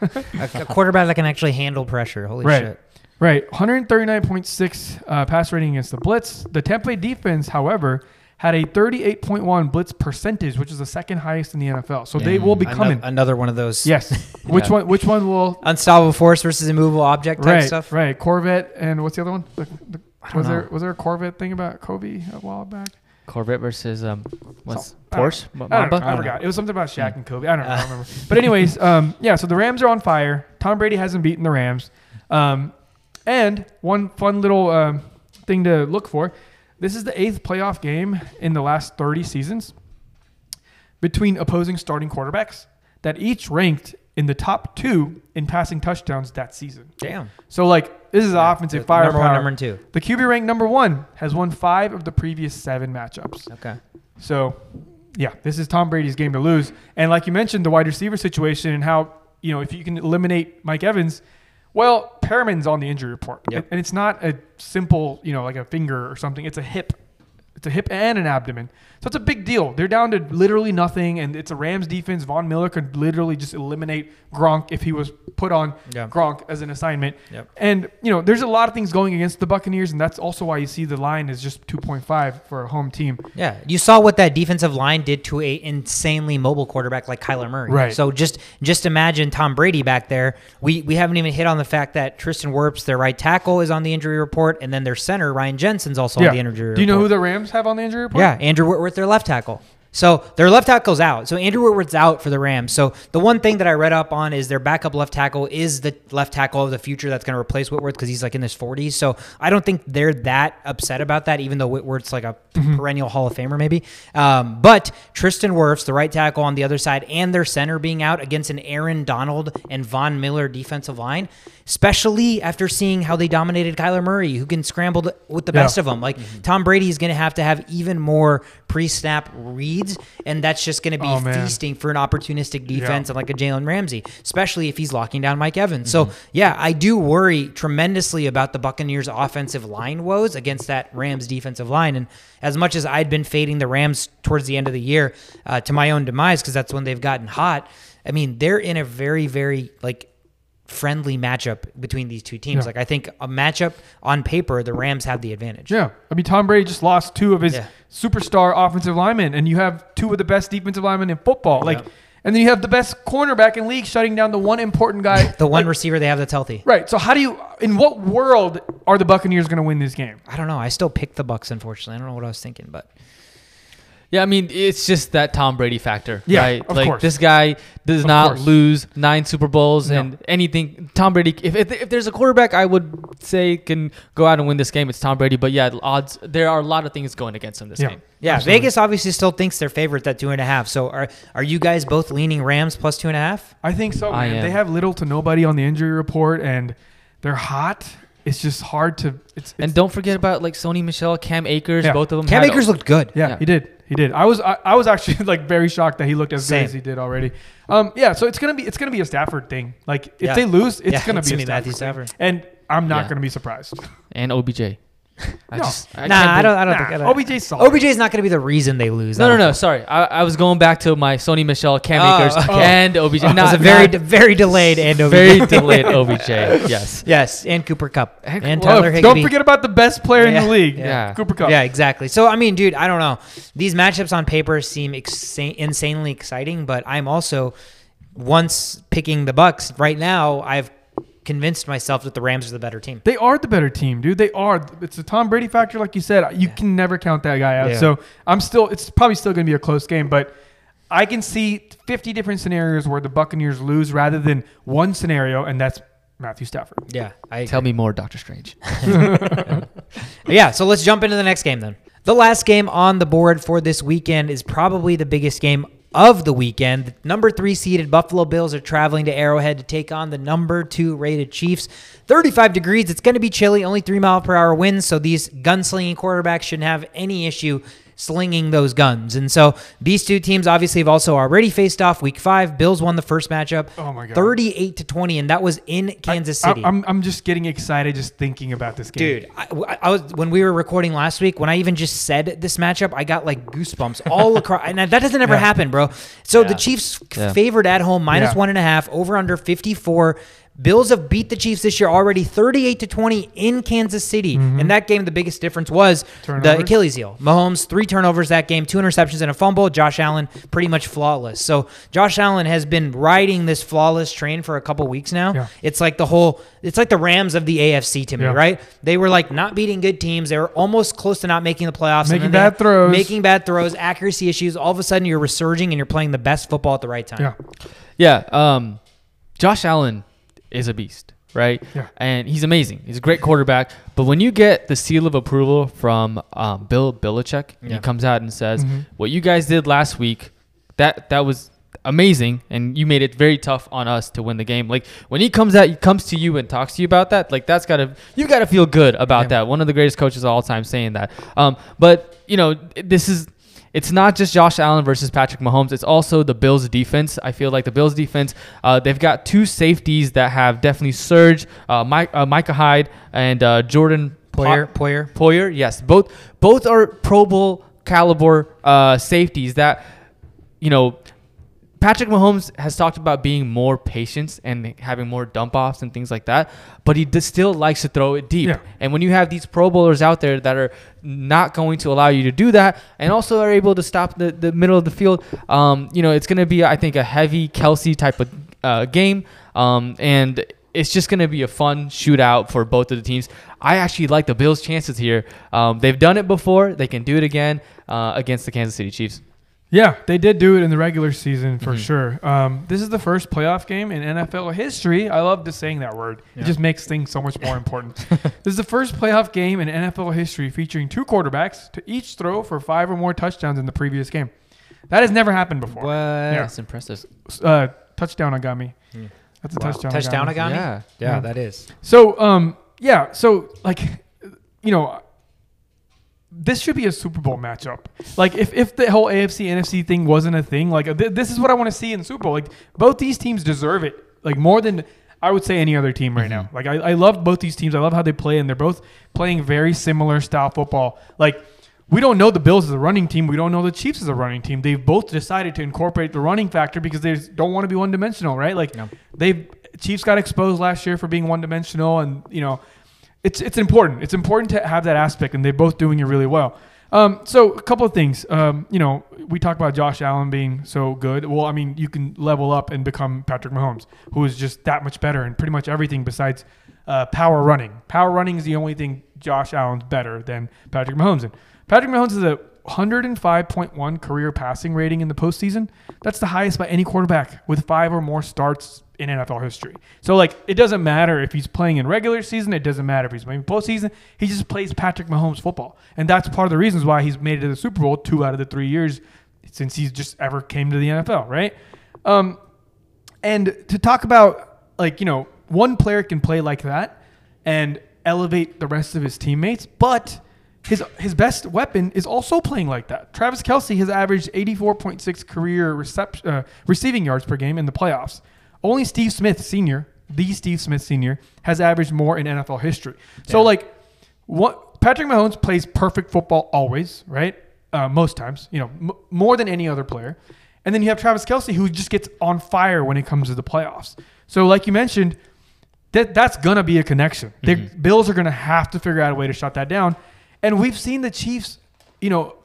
a, a quarterback that can actually handle pressure. Holy
Right.
shit.
Right, 139.6 uh, pass rating against the blitz. The Tampa Bay defense, however, had a 38.1 blitz percentage, which is the second highest in the NFL. So they will be coming.
Another one of those.
yes. (laughs) Which
Yeah.
one? Which one will? (laughs)
Unstoppable force versus immovable object type
Right.
stuff.
Right. Corvette and what's the other one? The, the, was
know.
there was there a Corvette thing about Kobe a while back?
Corvette versus um, what's
So- I don't-
Porsche?
I, don't know, I forgot. It was something about Shaq and Kobe. I don't know. I don't remember. (laughs) But anyways, um, yeah. So the Rams are on fire. Tom Brady hasn't beaten the Rams. Um, and one fun little um, thing to look for: this is the eighth playoff game in the last 30 seasons between opposing starting quarterbacks that each ranked in the top two in passing touchdowns that season.
Damn.
So like this is offensive
Number
firepower.
one, number two.
The QB ranked number one has won five of the previous seven matchups.
Okay.
So, yeah, this is Tom Brady's game to lose. And like you mentioned, the wide receiver situation and how, you know, if you can eliminate Mike Evans, well, Perriman's on the injury report.
Yep.
And it's not a simple, you know, like a finger or something. It's a hip. It's a hip and an abdomen. So it's a big deal. They're down to literally nothing, and it's a Rams defense. Von Miller could literally just eliminate Gronk if he was put on
Yeah.
Gronk as an assignment.
Yep.
And, you know, there's a lot of things going against the Buccaneers, and that's also why you see the line is just 2.5 for a home team.
Yeah, you saw what that defensive line did to a insanely mobile quarterback like Kyler Murray.
Right.
So just just imagine Tom Brady back there. We we haven't even hit on the fact that Tristan Wirfs, their right tackle, is on the injury report, and then their center Ryan Jensen's also on the injury report.
Do you know who the Rams have on the injury report?
Yeah, Andrew Whitworth, their left tackle. So their left tackle's out. So Andrew Whitworth's out for the Rams. So the one thing that I read up on is their backup left tackle is the left tackle of the future that's going to replace Whitworth because he's like in his 40s. So I don't think they're that upset about that, even though Whitworth's like a perennial Hall of Famer maybe. Um, but Tristan Wirfs, the right tackle on the other side, and their center being out against an Aaron Donald and Von Miller defensive line, especially after seeing how they dominated Kyler Murray, who can scramble with the
Yeah.
best of them. Like Tom Brady is going to have to have even more pre-snap reads leads, and that's just going to be
Oh,
feasting for an opportunistic defense and like a Jalen Ramsey, especially if he's locking down Mike Evans. So yeah, I do worry tremendously about the Buccaneers' offensive line woes against that Rams defensive line. And as much as I'd been fading the Rams towards the end of the year uh, to my own demise because that's when they've gotten hot. I mean, they're in a very, very like friendly matchup between these two teams.
Yeah.
Like I think a matchup on paper, the Rams have the advantage.
Yeah, I mean Tom Brady just lost two of his
Yeah.
Superstar offensive linemen, and you have two of the best defensive linemen in football. Like,
Yeah.
and then you have the best cornerback in league shutting down the one important guy. (laughs)
The one
Like,
receiver they have that's healthy.
right. So how do you? In what world are the Buccaneers going to win this game?
I don't know. I still picked the Bucks. Unfortunately, I don't know what I was thinking, but
Yeah, I mean it's just that Tom Brady factor,
Yeah,
right?
of
like
course.
this guy does
Of
not
course.
lose nine Super Bowls
No.
and anything. Tom Brady, if, if if there's a quarterback I would say can go out and win this game, it's Tom Brady. But yeah, odds there are a lot of things going against him this
Yeah.
game.
yeah,
Absolutely.
Vegas obviously still thinks they're favorites at two and a half. So are are you guys both leaning Rams plus two and a half?
I think so.
I
Man. They have little to nobody on the injury report, and they're hot. It's just hard to. It's, it's
And don't forget about like Sony Michel, Cam Akers,
Yeah.
both of them.
Cam
had-
Akers looked good.
Yeah,
Yeah.
he did. He did. I was I, I was actually (laughs) like very shocked that he looked as
Same.
good as he did already. Um, yeah. So it's gonna be it's gonna be a Stafford thing. Like if
Yeah.
they lose, it's
Yeah,
gonna
it's
be a
gonna be Matthew
Stafford,
Stafford.
thing. and I'm not
Yeah.
gonna be surprised.
and OBJ. (laughs) I
No.
just I
nah, I don't. I don't
Nah,
think. I don't,
OBJ's solid.
OBJ is not going to be the reason they lose.
No, no, no. Sorry, I, I was going back to my Sony Michel, Cam
Oh,
Akers,
okay.
and OBJ.
think.
Uh, not,
It was a very,
not-
very delayed and OBJ.
very delayed OBJ. (laughs) Yes.
yes, and Cooper Kupp and,
And-
Tyler
don't forget about the best player
Yeah.
in the league,
Yeah.
Cooper Kupp.
Yeah, exactly. So I mean, dude, I don't know. These matchups on paper seem exa- insanely exciting, but I'm also once picking the Bucks. Right now, I've convinced myself that the Rams are the better team.
They are the better team, dude. They are. It's the Tom Brady factor, like you said. You can never count that guy out.
Yeah.
So I'm still. It's probably still going to be a close game, but I can see 50 different scenarios where the Buccaneers lose rather than one scenario, and that's Matthew Stafford.
Yeah, I
Tell me more, Doctor Strange. (laughs) (laughs)
Yeah, so let's jump into the next game then. The last game on the board for this weekend is probably the biggest game of the weekend. The number three seeded Buffalo Bills are traveling to Arrowhead to take on the number two rated Chiefs. 35 degrees. It's going to be chilly, only three mile per hour winds. So these gunslinging quarterbacks shouldn't have any issue slinging those guns. And so these two teams obviously have also already faced off week five. Bills won the first matchup
Oh my God.
38 to 20, and that was in Kansas
I-
City.
I'm, I'm just getting excited just thinking about this game.
Dude, I, I was when we were recording last week. When I even just said this matchup, I got like goosebumps all (laughs) across. And that doesn't ever
Yeah.
happen, bro. So the Chiefs
Yeah.
favored at home minus
Yeah.
one and a half, over under fifty four. Bills have beat the Chiefs this year already, thirty-eight to twenty in Kansas City. In that game, the biggest difference was the
Mm-hmm.
Achilles heel. Mahomes three turnovers that game, two interceptions and a fumble. Josh Allen pretty much flawless. So Josh Allen has been riding this flawless train for a couple weeks now.
Yeah.
It's like the whole. It's like the Rams of the AFC to me,
Yeah.
right? They were like not beating good teams. They were almost close to not making the playoffs.
Making bad throws.
Making bad throws, accuracy issues. All of a sudden, you're resurging and you're playing the best football at the right time.
Yeah.
Yeah, um, Josh Allen is a beast, right?
Yeah.
And he's amazing. He's a great quarterback. But when you get the seal of approval from um, Bill Belichick,
Yeah.
he comes out and says,
Mhm.
"What you guys did last week, that that was." amazing and you made it very tough on us to win the game like when he comes out he comes to you and talks to you about that like that's gotta you gotta feel good about
Yeah.
that one of the greatest coaches of all time saying that um but you know this is it's not just Josh Allen versus Patrick Mahomes. It's also the Bills' defense. I feel like the Bills' defense, uh, they've got two safeties that have definitely surged. Uh, Mike, uh, Micah Hyde and uh, Jordan
Poyer,
Po-
Poyer.
Poyer, yes, both both are Pro Bowl caliber uh, safeties that you know. Patrick Mahomes has talked about being more patient and having more dump offs and things like that, but he still likes to throw it deep.
Yeah.
And when you have these Pro Bowlers out there that are not going to allow you to do that, and also are able to stop the, the middle of the field, um, you know, it's going to be, I think, a heavy Kelce type of uh, game. Um, and it's just going to be a fun shootout for both of the teams. I actually like the Bills' chances here. Um, they've done it before, they can do it again uh, against the Kansas City Chiefs.
Yeah, they did do it in the regular season for
Mhm.
sure. Um, this is the first playoff game in NFL history. I love just saying that word.
Yeah.
It just makes things so much more (laughs) important. this is the first playoff game in NFL history featuring two quarterbacks to each throw for five or more touchdowns in the previous game. That has never happened before.
What?
That's impressive.
Uh, touchdown on Gami.
Hmm.
That's a
Wow.
touchdown.
Touchdown
on Gami.
Agami?
Yeah.
Yeah,
Yeah.
that is.
So, um, yeah, so like, you know, this should be a Super Bowl matchup. Like if, if the whole AFC NFC thing wasn't a thing, like th- this is what I want to see in the Super Bowl. Like both these teams deserve it. Like more than I would say any other team right now. Mm-hmm. Like I, I love both these teams. I love how they play, and they're both playing very similar style football. Like we don't know the Bills as a running team. We don't know the Chiefs as a running team. They've both decided to incorporate the running factor because they don't want to be one dimensional, right? Like
No.
they've Chiefs got exposed last year for being one dimensional, and you know it's it's important. It's important to have that aspect, and they're both doing it really well. Um, so a couple of things. Um, you know, we talk about Josh Allen being so good. Well, I mean, you can level up and become Patrick Mahomes, who is just that much better in pretty much everything besides uh, power running. Power running is the only thing Josh Allen's better than Patrick Mahomes in. Patrick Mahomes is a 105.1 career passing rating in the postseason. That's the highest by any quarterback with five or more starts in NFL history. So like it doesn't matter if he's playing in regular season, it doesn't matter if he's playing postseason. He just plays Patrick Mahomes football, and that's part of the reasons why he's made it to the Super Bowl two out of the three years since he's just ever came to the NFL, right? Um, and to talk about like you know one player can play like that and elevate the rest of his teammates, but his his best weapon is also playing like that. Travis Kelce has averaged 84.6 career recep- uh, receiving yards per game in the playoffs. Only Steve Smith Sr., the Steve Smith Sr., has averaged more in NFL history. So like, what Patrick Mahomes plays perfect football always, right? Uh, most times, you know, m- more than any other player. And then you have Travis Kelce, who just gets on fire when it comes to the playoffs. So, like you mentioned, that that's gonna be a connection. The Bills are gonna have to figure out a way to shut that down. And we've seen the Chiefs, you know,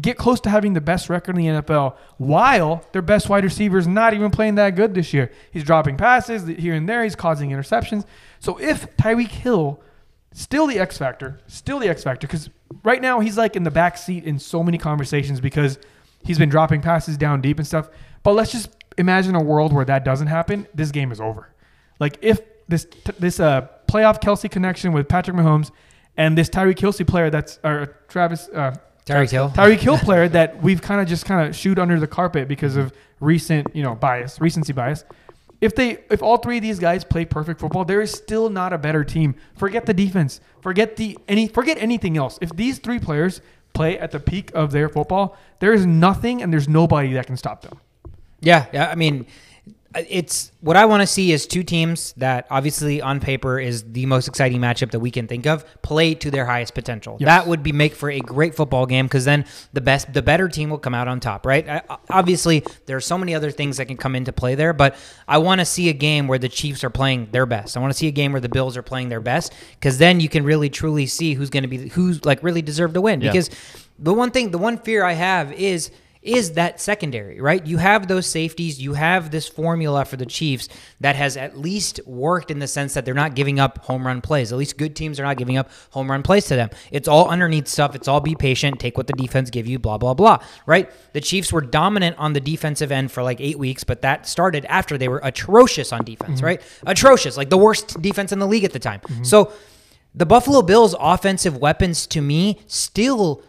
get close to having the best record in the NFL while their best wide receiver is not even playing that good this year. He's dropping passes here and there. He's causing interceptions. So if Tyreek Hill, still the X factor, still the X factor, because right now he's like in the back seat in so many conversations because he's been dropping passes down deep and stuff. But let's just imagine a world where that doesn't happen. This game is over. Like if this this uh, playoff Kelce connection with Patrick Mahomes and this Tyreek Kelce player that's or Travis uh,
Tyreek Hill.
Tyreek Hill (laughs) player that we've kind of just kind of shoot under the carpet because of recent, you know, bias, recency bias. If they, if all three of these guys play perfect football, there is still not a better team. Forget the defense. Forget the any. Forget anything else. If these three players play at the peak of their football, there is nothing and there's nobody that can stop them.
Yeah, yeah. I mean, it's what I want to see is two teams that obviously on paper is the most exciting matchup that we can think of play to their highest potential.
Yes.
That would be make for a great football game because then the best, the better team will come out on top, right? I- Obviously, there are so many other things that can come into play there, but I want to see a game where the Chiefs are playing their best. I want to see a game where the Bills are playing their best because then you can really truly see who's going to be who's like really deserve to win.
Yeah.
Because the one thing, the one fear I have is is that secondary, right? You have those safeties, you have this formula for the Chiefs that has at least worked in the sense that they're not giving up home run plays. At least good teams are not giving up home run plays to them. It's all underneath stuff. It's all be patient, take what the defense give you, blah blah blah, right? The Chiefs were dominant on the defensive end for like 8 weeks, but that started after they were atrocious on defense, mm-hmm. right? Atrocious, like the worst defense in the league at the time. Mm-hmm. So the Buffalo Bills offensive weapons to me still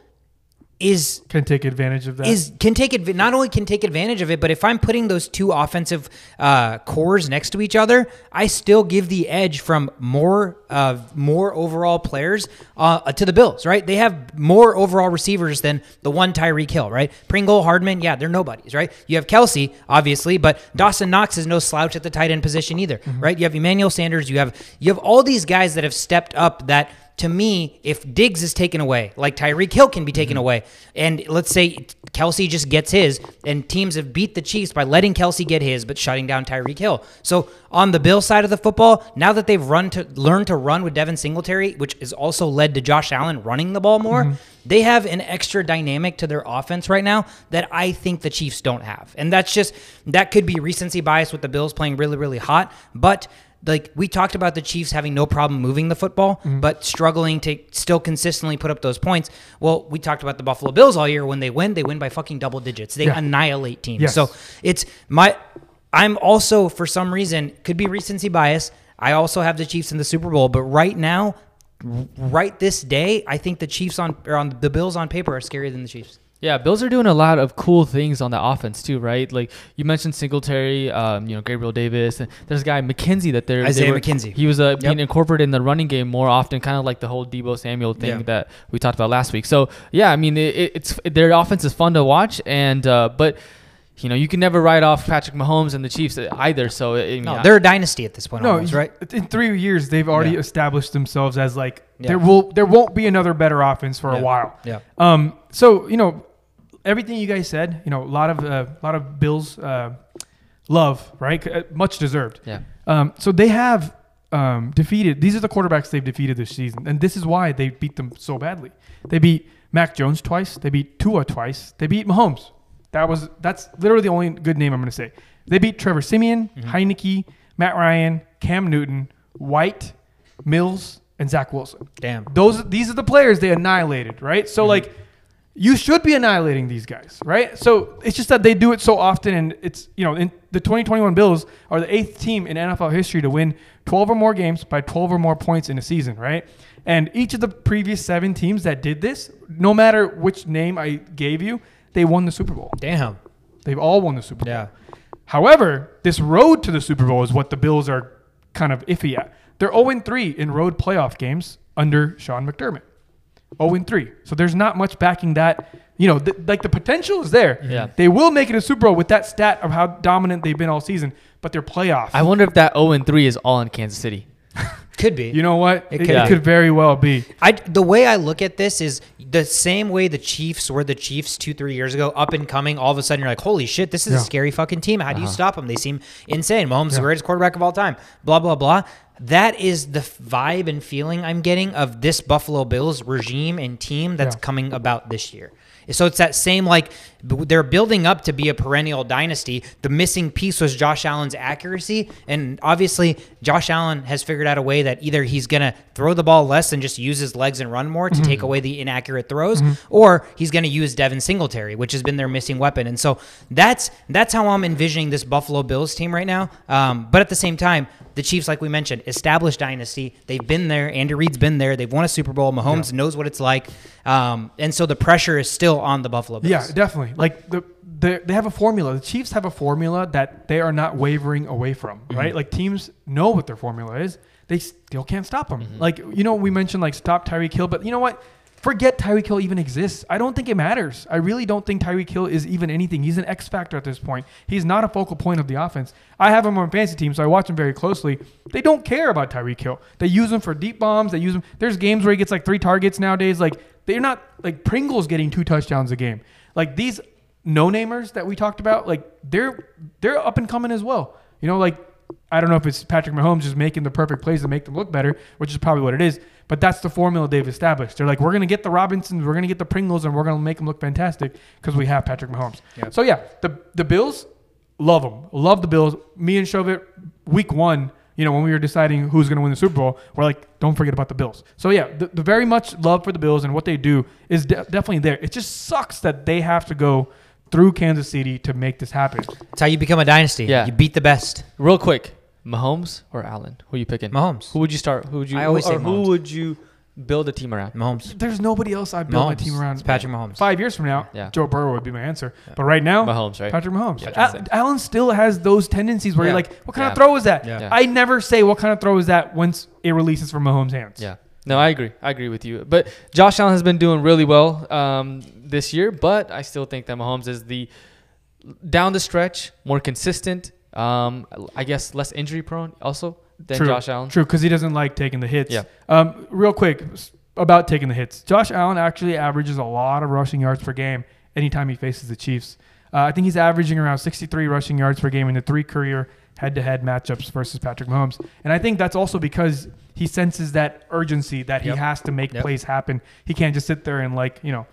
is
Can take advantage of that.
is can take adv- not only can take advantage of it, but if I'm putting those two offensive uh, cores next to each other, I still give the edge from more uh, more overall players uh, to the Bills. Right? They have more overall receivers than the one Tyreek Hill. Right? Pringle, Hardman, yeah, they're nobodies. Right? You have Kelce, obviously, but Dawson Knox is no slouch at the tight end position either. Right? You have Emmanuel Sanders. You have you have all these guys that have stepped up that to me, if Diggs is taken away, like Tyreek Hill can be taken mm-hmm. away, and let's say Kelce just gets his, and teams have beat the Chiefs by letting Kelce get his, but shutting down Tyreek Hill. So on the Bill side of the football, now that they've run to learned to run with Devin Singletary, which has also led to Josh Allen running the ball more, mm-hmm. they have an extra dynamic to their offense right now that I think the Chiefs don't have, and that's just that could be recency bias with the Bills playing really really hot, but like we talked about the Chiefs having no problem moving the football,
Mm-hmm.
but struggling to still consistently put up those points. Well, we talked about the Buffalo Bills all year. When they win, they win by fucking double digits. They
Yeah.
annihilate teams.
Yes.
So it's my. I'm also for some reason could be recency bias. I also have the Chiefs in the Super Bowl, but right now, right this day, I think the Chiefs on or on the Bills on paper are scarier than the Chiefs.
Yeah, Bills are doing a lot of cool things on the offense too, right? Like you mentioned Singletary, um, you know Gabriel Davis, and there's a guy McKenzie that they're
Isaiah
they were-
McKenzie.
He was uh,
Yep.
being incorporated in the running game more often, kind of like the whole Deebo Samuel thing
Yeah.
that we talked about last week. So yeah, I mean it, it- it's their offense is fun to watch, and uh, but you know you can never write off Patrick Mahomes and the Chiefs either. So I mean,
No, they're a dynasty at this point,
No,
almost, right?
In three years, they've already
Yeah.
established themselves as like
Yeah.
there will there won't be another better offense for
Yeah.
a while.
Yeah.
Um. So you know, everything you guys said, you know, a lot of a lot of Bills uh, love, right? Uh, Much deserved.
yeah.
Um. So they have um defeated. These are the quarterbacks they've defeated this season, and this is why they beat them so badly. They beat Mac Jones twice. They beat Tua twice. They beat Mahomes. That was that's literally the only good name I'm going to say. They beat Trevor Siemian, Heineke, Matt Ryan, Cam Newton, White, Mills, and Zach Wilson.
Damn.
Those these are the players they annihilated, right? So like you should be annihilating these guys, right? So it's just that they do it so often and it's you know, in the 2021 Bills are the eighth team in NFL history to win 12 or more games by 12 or more points in a season, right? And each of the previous 7 teams that did this, no matter which name I gave you, they won the Super Bowl.
Damn.
They've all won the Super Bowl.
Yeah.
However, this road to the Super Bowl is what the Bills are kind of iffy at. They're 0 3 in road playoff games under Sean McDermott. 0 and 3. So there's not much backing that. You know, th- like the potential is there.
Yeah.
They will make it a Super Bowl with that stat of how dominant they've been all season, but their playoff.
I wonder if that 0 and 3 is all in Kansas City. (laughs)
Could be.
you know what?
It could
it could very well be.
I the way I look at this is the same way the Chiefs were the Chiefs two three years ago, up and coming. All of a sudden, you're like, holy shit, this is
Yeah.
a scary fucking team. How do you uh-huh. stop them? They seem insane. Mahomes is the greatest quarterback of all time. Blah blah blah. That is the vibe and feeling I'm getting of this Buffalo Bills regime and team that's
Yeah.
coming about this year. So it's that same like they're building up to be a perennial dynasty. The missing piece was Josh Allen's accuracy, and obviously Josh Allen has figured out a way that either he's gonna throw the ball less and just use his legs and run more to take away the inaccurate throws, or he's gonna use Devin Singletary, which has been their missing weapon. And so that's that's how I'm envisioning this Buffalo Bills team right now. Um, but at the same time, the Chiefs, like we mentioned, established dynasty. They've been there. Andy Reid's been there. They've won a Super Bowl. Mahomes knows what it's like, um, and so the pressure is still on the Buffalo Bills.
Yeah, definitely. Like the, the they have a formula. The Chiefs have a formula that they are not wavering away from,
Mm-hmm.
right? Like teams know what their formula is. They still can't stop them.
Mm-hmm.
Like you know, we mentioned like stop Tyreek Hill, but you know what? Forget Tyreek Hill even exists. I don't think it matters. I really don't think Tyreek Hill is even anything. He's an X factor at this point. He's not a focal point of the offense. I have him on fantasy team, so I watch him very closely. They don't care about Tyreek Hill. They use him for deep bombs. They use him. There's games where he gets like three targets nowadays. Like they're not like Pringle's getting two touchdowns a game. Like these no namers that we talked about, like they're they're up and coming as well. You know, like I don't know if it's Patrick Mahomes just making the perfect plays to make them look better, which is probably what it is. But that's the formula they've established. They're like, we're gonna get the Robinsons, we're gonna get the Pringles, and we're gonna make them look fantastic because we have Patrick Mahomes.
Yeah.
So yeah, the the Bills love them, love the Bills. Me and Shovit, week one. You know, when we were deciding who's going to win the Super Bowl, we're like, don't forget about the Bills. So yeah, the, the very much love for the Bills and what they do is de- definitely there. It just sucks that they have to go through Kansas City to make this happen.
That's how you become a dynasty.
Yeah.
You beat the best.
Real quick, Mahomes or Allen? Who are you picking?
Mahomes.
Who would you start? Who would you?
I always
or
say
who would you build a team around?
Mahomes.
There's nobody else I build my
Mahomes.
team around.
It's Patrick Mahomes.
Five years from now,
Yeah.
Joe Burrow would be my answer. But right now,
Mahomes, right?
Patrick Mahomes.
Yeah,
Al- Allen still has those tendencies where
Yeah.
you're like, what kind
Yeah.
of throw is that?
Yeah.
Yeah.
I never say what kind of throw is that once it releases from Mahomes' hands.
Yeah. No, I agree. I agree with you. But Josh Allen has been doing really well um, this year, but I still think that Mahomes is the down the stretch more consistent. Um, I guess less injury prone also than
True.
Josh Allen.
True, because he doesn't like taking the hits.
Yeah.
Um, real quick about taking the hits. Josh Allen actually averages a lot of rushing yards per game anytime he faces the Chiefs. Uh, I think he's averaging around 63 rushing yards per game in the three career head-to-head matchups versus Patrick Mahomes. And I think that's also because he senses that urgency that he has to make
Yep.
plays happen. He can't just sit there and like, you know,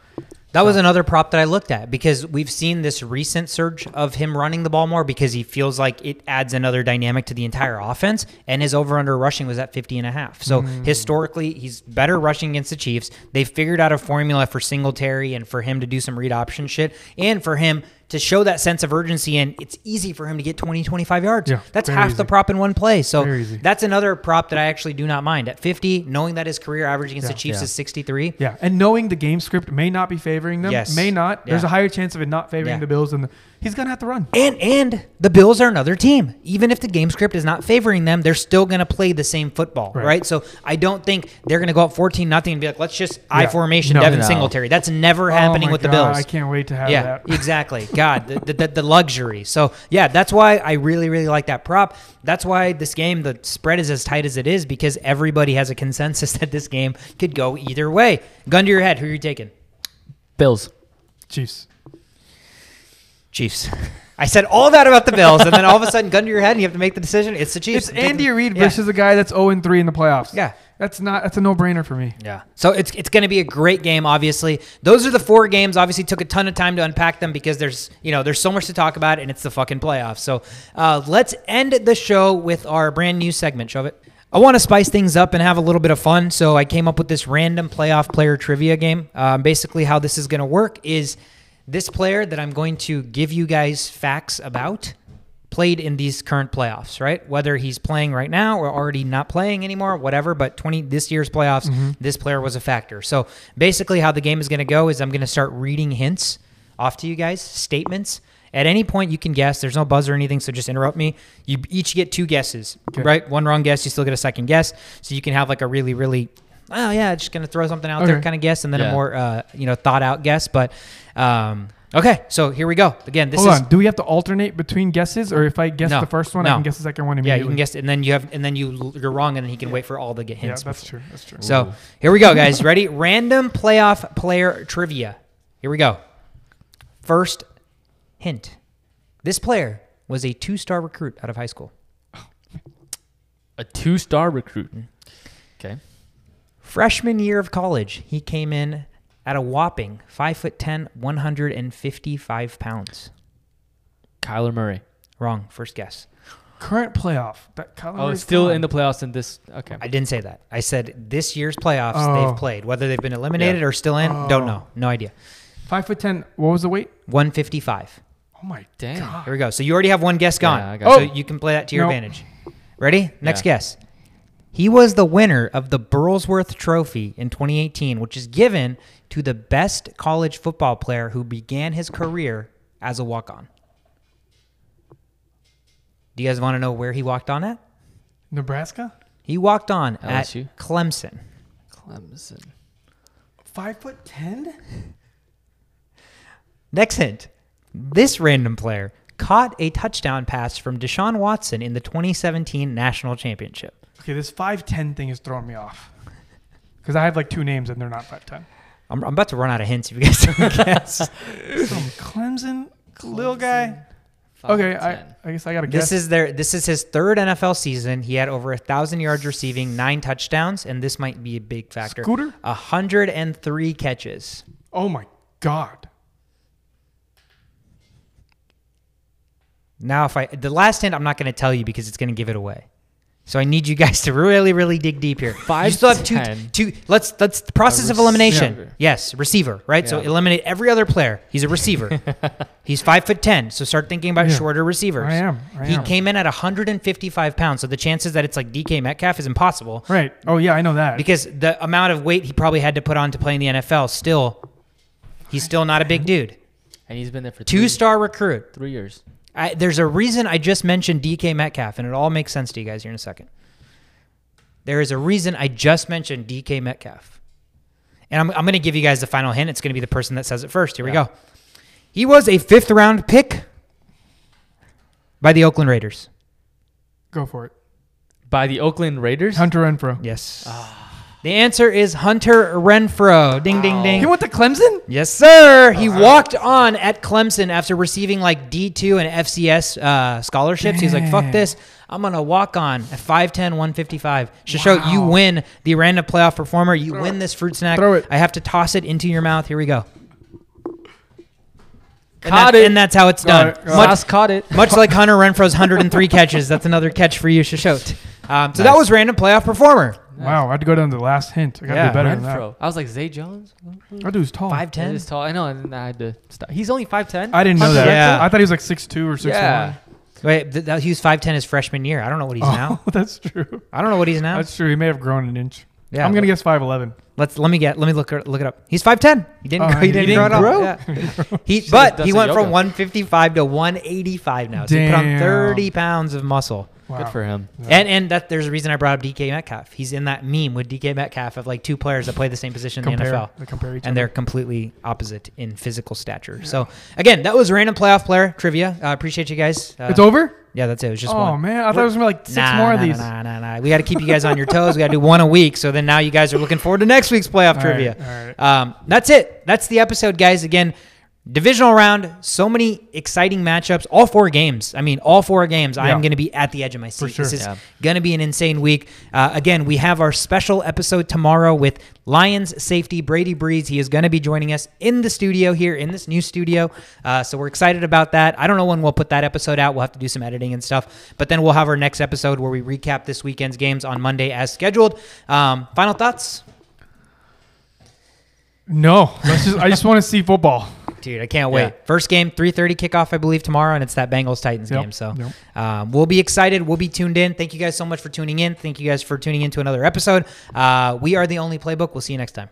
That was another prop that I looked at because we've seen this recent surge of him running the ball more because he feels like it adds another dynamic to the entire offense. And his over under rushing was at 50 and a half. So hmm. historically, he's better rushing against the Chiefs. They figured out a formula for Singletary and for him to do some read option shit and for him to show that sense of urgency. And it's easy for him to get 20, 25 yards.
Yeah,
that's half
easy.
the prop in one play. So that's another prop that I actually do not mind. At 50, knowing that his career average against the Chiefs
Yeah.
is 63.
Yeah, and knowing the game script may not be favoring them,
Yes.
may not. There's a higher chance of it not favoring
Yeah.
the Bills, than the, he's gonna have to run.
And and the Bills are another team. Even if the game script is not favoring them, they're still going to play the same football, right.
Right.
So I don't think they're going to go up 14 nothing and be like, let's just I formation
No.
Devin
No.
Singletary. That's never
Oh
happening
my
with the Bills.
I can't wait to have
yeah,
that. (laughs)
exactly. God, the, the, the luxury. So yeah, that's why I really really like that prop. That's why this game the spread is as tight as it is because everybody has a consensus (laughs) that this game could go either way. Gun to your head, who are you taking?
Bills.
Chiefs.
Chiefs. (laughs) I said all that about the Bills, and then all of a sudden, gun to your head, and you have to make the decision. It's the Chiefs.
It's Andy Reid
Yeah.
versus a guy that's 0 3 in the playoffs.
Yeah.
That's not that's a no brainer for me.
Yeah. So it's it's going to be a great game. Obviously, those are the four games. Obviously, took a ton of time to unpack them because there's you know there's so much to talk about, and it's the fucking playoffs. So uh, let's end the show with our brand new segment. Shove it. I want to spice things up and have a little bit of fun, so I came up with this random playoff player trivia game. Um, basically, how this is going to work is this player that I'm going to give you guys facts about played in these current playoffs, right? Whether he's playing right now or already not playing anymore, whatever. But 20 this year's playoffs, mm-hmm. this player was a factor. So basically, how the game is going to go is I'm going to start reading hints off to you guys, statements. At any point, you can guess. There's no buzz or anything, so just interrupt me. You each get two guesses,
Okay.
right? One wrong guess, you still get a second guess. So you can have like a really, really, oh yeah, just gonna throw something out there kind of guess, and then a more, uh, you know, thought out guess. But um, okay, so here we go. Again, this
Hold
is
on. Do we have to alternate between guesses, or if I guess
No.
the first one,
No.
I can guess the second one
Yeah, you can guess, and then you have, and then you you're wrong, and then he can wait for all the get
Yeah,
hints.
that's
before.
true. That's true.
So here we go, guys. Ready? Random playoff player trivia. Here we go. First hint: This player was a two-star recruit out of high school.
A two-star recruit. Okay.
Freshman year of college, he came in at a whopping five foot ten, 155 pounds.
Kyler Murray.
Wrong. First guess.
Current playoff. That Kyler
Oh,
Murray's
still
gone.
in the playoffs in this. Okay.
I didn't say that. I said this year's playoffs
Oh.
they've played. Whether they've been eliminated
Yeah.
or still in, don't
Oh.
know. No idea.
five foot ten. What was the weight?
155.
Oh my
Damn.
god.
Here we go. So you already have one guess gone.
Yeah, I got
so
you.
you can play that to your
Nope.
advantage. Ready? Next
Yeah.
guess. He was the winner of the Burlsworth Trophy in 2018, which is given to the best college football player who began his career as a walk-on. Do you guys want to know where he walked on at?
Nebraska.
He walked on
LSU?
at Clemson.
Clemson.
Five foot ten.
Next hint. This random player caught a touchdown pass from Deshaun Watson in the 2017 National Championship.
Okay, this five ten thing is throwing me off. Because I have like two names and they're not five ten.
I'm, I'm about to run out of hints if you guys don't (laughs) guess.
Some Clemson, little guy. Okay, I, I guess I gotta guess.
This is their this is his third NFL season. He had over a thousand yards receiving, nine touchdowns, and this might be a big factor.
Scooter?
A hundred and three catches.
oh my god.
Now, if I the last hint, I'm not going to tell you because it's going to give it away. So I need you guys to really, really dig deep here.
Five
you still have
to
two,
10.
two. Let's let's the process of
receiver.
elimination. Yes, receiver. Right. So eliminate every other player. He's a receiver. (laughs) He's five foot ten. So start thinking about
Yeah.
shorter receivers.
I am, I
he
am.
came in at 155 pounds. So the chances that it's like DK Metcalf is impossible.
Right. Oh yeah, I know that.
because the amount of weight he probably had to put on to play in the NFL still he's still not a big dude.
And he's been there for three,
Two star recruit.
three years.
I, there's a reason I just mentioned DK Metcalf, and it all makes sense to you guys here in a second. There is a reason I just mentioned DK Metcalf. And I'm, I'm going to give you guys the final hint. It's going to be the person that says it first. Here we go. He was a fifth round pick by the Oakland Raiders.
Go for it.
By the Oakland Raiders.
Hunter Renfrow.
Yes. Ah. The answer is Hunter Renfrow. Ding, ding, ding.
He went to Clemson.
Yes, sir. He walked on at Clemson after receiving like D2 and FCS uh, scholarships. He's like, fuck this. I'm going to walk on at 5'10, 155. Show you win the random playoff performer. You win this fruit snack.
Throw it.
I have to toss it into your mouth. Here we go. And
Caught
that-
it.
And that's how it's done.
Got it,
Much,
Sauce caught it.
much like (laughs) Hunter Renfrow's 103 catches. That's another catch for you, Shashot. Um, (laughs) so that was random playoff performer.
Wow, I had to go down to the last hint. I gotta
Yeah,
do better than
Renfrow. I was like Zay Jones.
that. That dude's tall.
Five ten.
That
ten.
is tall. I know, and I had to stop. He's only five ten.
I didn't know that.
Yeah.
I thought he was like six two or six
Yeah.
Wait, th- that, he was five ten his freshman year. I don't know what he's
one.
now.
Oh, (laughs) that's true.
I don't know what he's now.
That's true. He may have grown an inch.
Yeah,
I'm gonna guess five eleven.
Let's let me get let me look it- look it up. He's five ten. He didn't
Oh,
grow, he
he
didn't,
didn't
grow.
grow?
At. Yeah. (laughs) he but he
some
went from 155 to 185 now. So he put on 30 pounds of muscle.
Wow.
Good for him.
Yeah.
And and that there's a reason I brought up DK Metcalf. He's in that meme with DK Metcalf of like two players that play the same position in
compare,
the NFL.
They compare each
And
other.
they're completely opposite in physical stature. So again, that was random playoff player trivia. I appreciate you guys. Uh,
It's over.
Yeah, that's it. It was just
oh
one.
man, I thought it was gonna be like six
Nah,
more of
nah,
these.
Nah, nah, nah. We got to keep you guys on your toes. We got to do one a week. So then now you guys are looking forward to next week's playoff
All
trivia.
right, all right.
Um, that's it. That's the episode, guys. Again, divisional round. So many exciting matchups. All four games. I mean, all four games. I am going to be at the edge of my seat.
sure.
This is
Yeah.
going to be an insane week. Uh, again, we have our special episode tomorrow with Lions safety Brady Breeze. He is going to be joining us in the studio here in this new studio. Uh, so we're excited about that. I don't know when we'll put that episode out. We'll have to do some editing and stuff. But then we'll have our next episode where we recap this weekend's games on Monday as scheduled. Um, final thoughts?
No, (laughs) just. I just want to see football.
Dude, I can't wait.
Yeah.
First game, 3.30 kickoff, I believe, tomorrow, and it's that Bengals-Titans
Yep,
game. So
yep.
um, we'll be excited. We'll be tuned in. Thank you guys so much for tuning in. Thank you guys for tuning in to another episode. Uh, we are the only playbook. We'll see you next time.